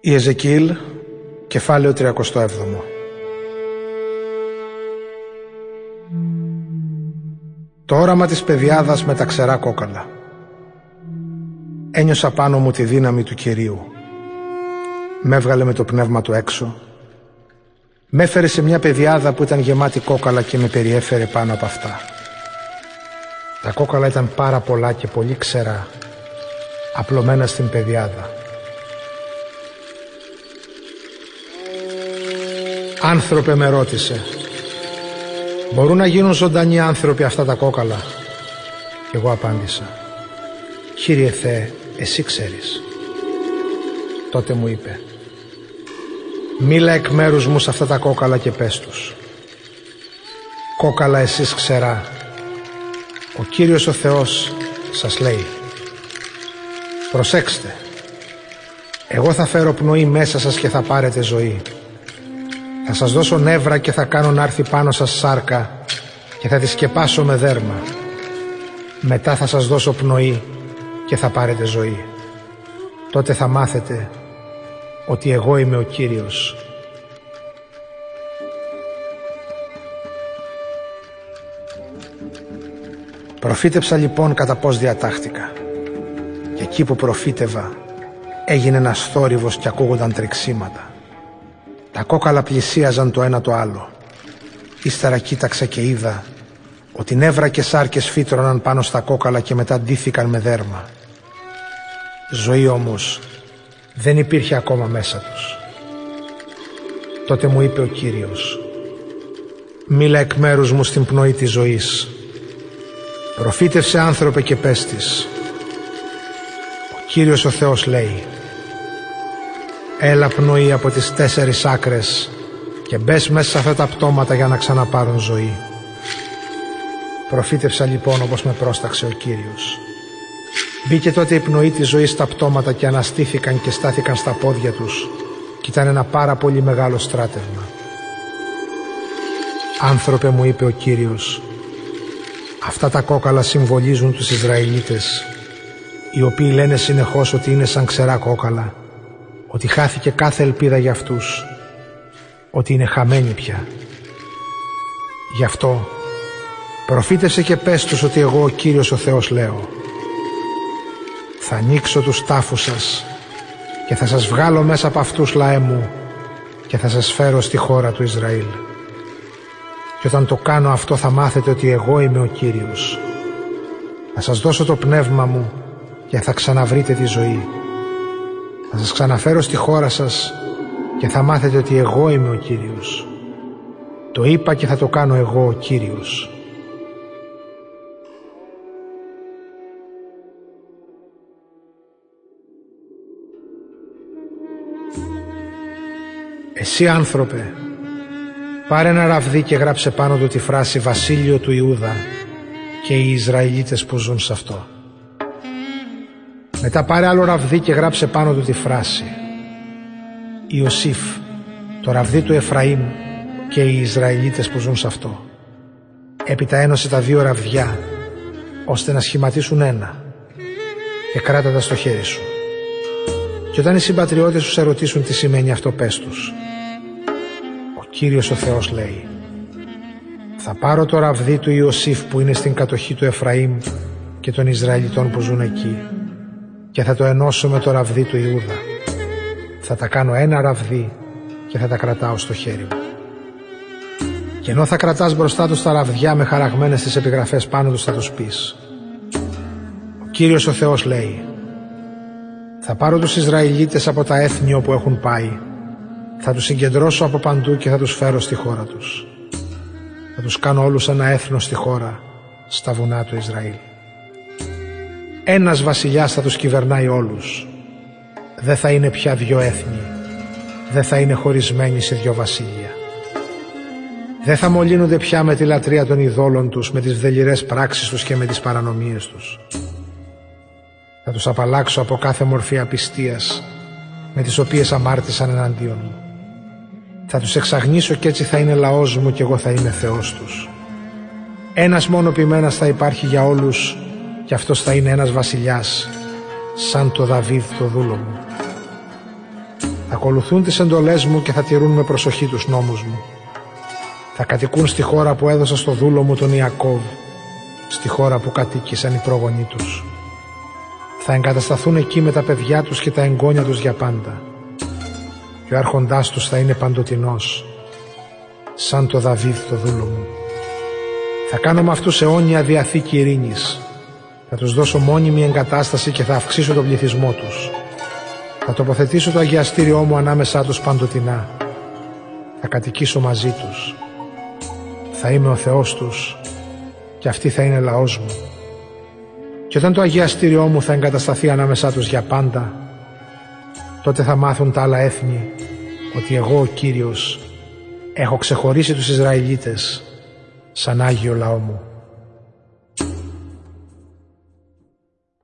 Η Εζεκίλ, κεφάλαιο 37 Το όραμα της παιδιάδας με τα ξερά κόκαλα. Ένιωσα πάνω μου τη δύναμη του Κυρίου. Με έβγαλε με το πνεύμα του έξω. Με έφερε σε μια παιδιάδα που ήταν γεμάτη κόκαλα και με περιέφερε πάνω από αυτά. Τα κόκαλα ήταν πάρα πολλά και πολύ ξερά Απλωμένα στην παιδιάδα Άνθρωπε με ρώτησε. Μπορούν να γίνουν ζωντανοί άνθρωποι αυτά τα κόκαλα; Και εγώ απάντησα. Κύριε Θεέ εσύ ξέρεις. Τότε μου είπε. Μίλα εκ μέρους μου σε αυτά τα κόκαλα και πες τους. Κόκαλα εσείς ξερά. Ο Κύριος ο Θεός σας λέει. Προσέξτε. Εγώ θα φέρω πνοή μέσα σας και θα πάρετε ζωή θα σας δώσω νεύρα και θα κάνω να έρθει πάνω σας σάρκα και θα τη σκεπάσω με δέρμα. Μετά θα σας δώσω πνοή και θα πάρετε ζωή. Τότε θα μάθετε ότι εγώ είμαι ο Κύριος. Προφήτεψα λοιπόν κατά πώς διατάχτηκα. Και εκεί που προφήτευα έγινε ένας θόρυβος και ακούγονταν τρεξίματα. Τα κόκαλα πλησίαζαν το ένα το άλλο. Ύστερα κοίταξα και είδα ότι νεύρα και σάρκες φύτρωναν πάνω στα κόκαλα και μετά ντύθηκαν με δέρμα. Ζωή όμως δεν υπήρχε ακόμα μέσα τους. Τότε μου είπε ο Κύριος «Μίλα εκ μέρους μου στην πνοή της ζωής. Προφήτευσε άνθρωπε και πέστης. Ο Κύριος ο Θεός λέει Έλα πνοή από τις τέσσερις άκρες και μπες μέσα σε αυτά τα πτώματα για να ξαναπάρουν ζωή. Προφήτευσα λοιπόν όπως με πρόσταξε ο Κύριος. Μπήκε τότε η πνοή της ζωής στα πτώματα και αναστήθηκαν και στάθηκαν στα πόδια τους και ήταν ένα πάρα πολύ μεγάλο στράτευμα. Άνθρωπε μου είπε ο Κύριος, αυτά τα κόκαλα συμβολίζουν τους Ισραηλίτες, οι οποίοι λένε συνεχώς ότι είναι σαν ξερά κόκαλα ότι χάθηκε κάθε ελπίδα για αυτούς, ότι είναι χαμένοι πια. Γι' αυτό προφήτευσε και πες τους ότι εγώ ο Κύριος ο Θεός λέω θα ανοίξω τους τάφους σας και θα σας βγάλω μέσα από αυτούς λαέ μου και θα σας φέρω στη χώρα του Ισραήλ. Και όταν το κάνω αυτό θα μάθετε ότι εγώ είμαι ο Κύριος. Θα σας δώσω το πνεύμα μου και θα ξαναβρείτε τη ζωή. Θα σας ξαναφέρω στη χώρα σας και θα μάθετε ότι εγώ είμαι ο Κύριος. Το είπα και θα το κάνω εγώ ο Κύριος. Εσύ άνθρωπε, πάρε ένα ραβδί και γράψε πάνω του τη φράση «Βασίλειο του Ιούδα» και οι Ισραηλίτες που ζουν σε αυτό. Μετά πάρε άλλο ραβδί και γράψε πάνω του τη φράση Ιωσήφ, το ραβδί του Εφραήμ και οι Ισραηλίτες που ζουν σε αυτό. Έπειτα ένωσε τα δύο ραβδιά ώστε να σχηματίσουν ένα και κράτα τα στο χέρι σου. Και όταν οι συμπατριώτες σου σε ρωτήσουν τι σημαίνει αυτό πες τους. Ο Κύριος ο Θεός λέει θα πάρω το ραβδί του Ιωσήφ που είναι στην κατοχή του Εφραήμ και των Ισραηλιτών που ζουν εκεί και θα το ενώσω με το ραβδί του Ιούδα. Θα τα κάνω ένα ραβδί και θα τα κρατάω στο χέρι μου. Και ενώ θα κρατάς μπροστά τους τα ραβδιά με χαραγμένες τις επιγραφές πάνω τους θα τους πεις. Ο Κύριος ο Θεός λέει «Θα πάρω τους Ισραηλίτες από τα έθνη όπου έχουν πάει, θα τους συγκεντρώσω από παντού και θα τους φέρω στη χώρα τους. Θα τους κάνω όλους ένα έθνο στη χώρα, στα βουνά του Ισραήλ. Ένας βασιλιάς θα τους κυβερνάει όλους. Δεν θα είναι πια δυο έθνη. Δεν θα είναι χωρισμένοι σε δυο βασίλεια. Δεν θα μολύνονται πια με τη λατρεία των ειδόλων τους, με τις δελειρές πράξεις τους και με τις παρανομίες τους. Θα τους απαλλάξω από κάθε μορφή απιστίας με τις οποίες αμάρτησαν εναντίον μου. Θα τους εξαγνίσω και έτσι θα είναι λαός μου και εγώ θα είμαι Θεός τους. Ένας μόνο ποιμένας θα υπάρχει για όλους και αυτός θα είναι ένας βασιλιάς σαν το Δαβίδ το δούλο μου. Θα ακολουθούν τις εντολές μου και θα τηρούν με προσοχή τους νόμους μου. Θα κατοικούν στη χώρα που έδωσα στο δούλο μου τον Ιακώβ, στη χώρα που κατοίκησαν οι πρόγονοί τους. Θα εγκατασταθούν εκεί με τα παιδιά τους και τα εγγόνια τους για πάντα. Και ο άρχοντάς τους θα είναι παντοτινός, σαν το Δαβίδ το δούλο μου. Θα κάνω με αυτούς αιώνια διαθήκη ειρήνης. Θα τους δώσω μόνιμη εγκατάσταση και θα αυξήσω τον πληθυσμό τους. Θα τοποθετήσω το αγιαστήριό μου ανάμεσά τους παντοτινά. Θα κατοικήσω μαζί τους. Θα είμαι ο Θεός τους και αυτοί θα είναι λαός μου. Και όταν το αγιαστήριό μου θα εγκατασταθεί ανάμεσά τους για πάντα, τότε θα μάθουν τα άλλα έθνη ότι εγώ ο Κύριος έχω ξεχωρίσει τους Ισραηλίτες σαν Άγιο λαό μου.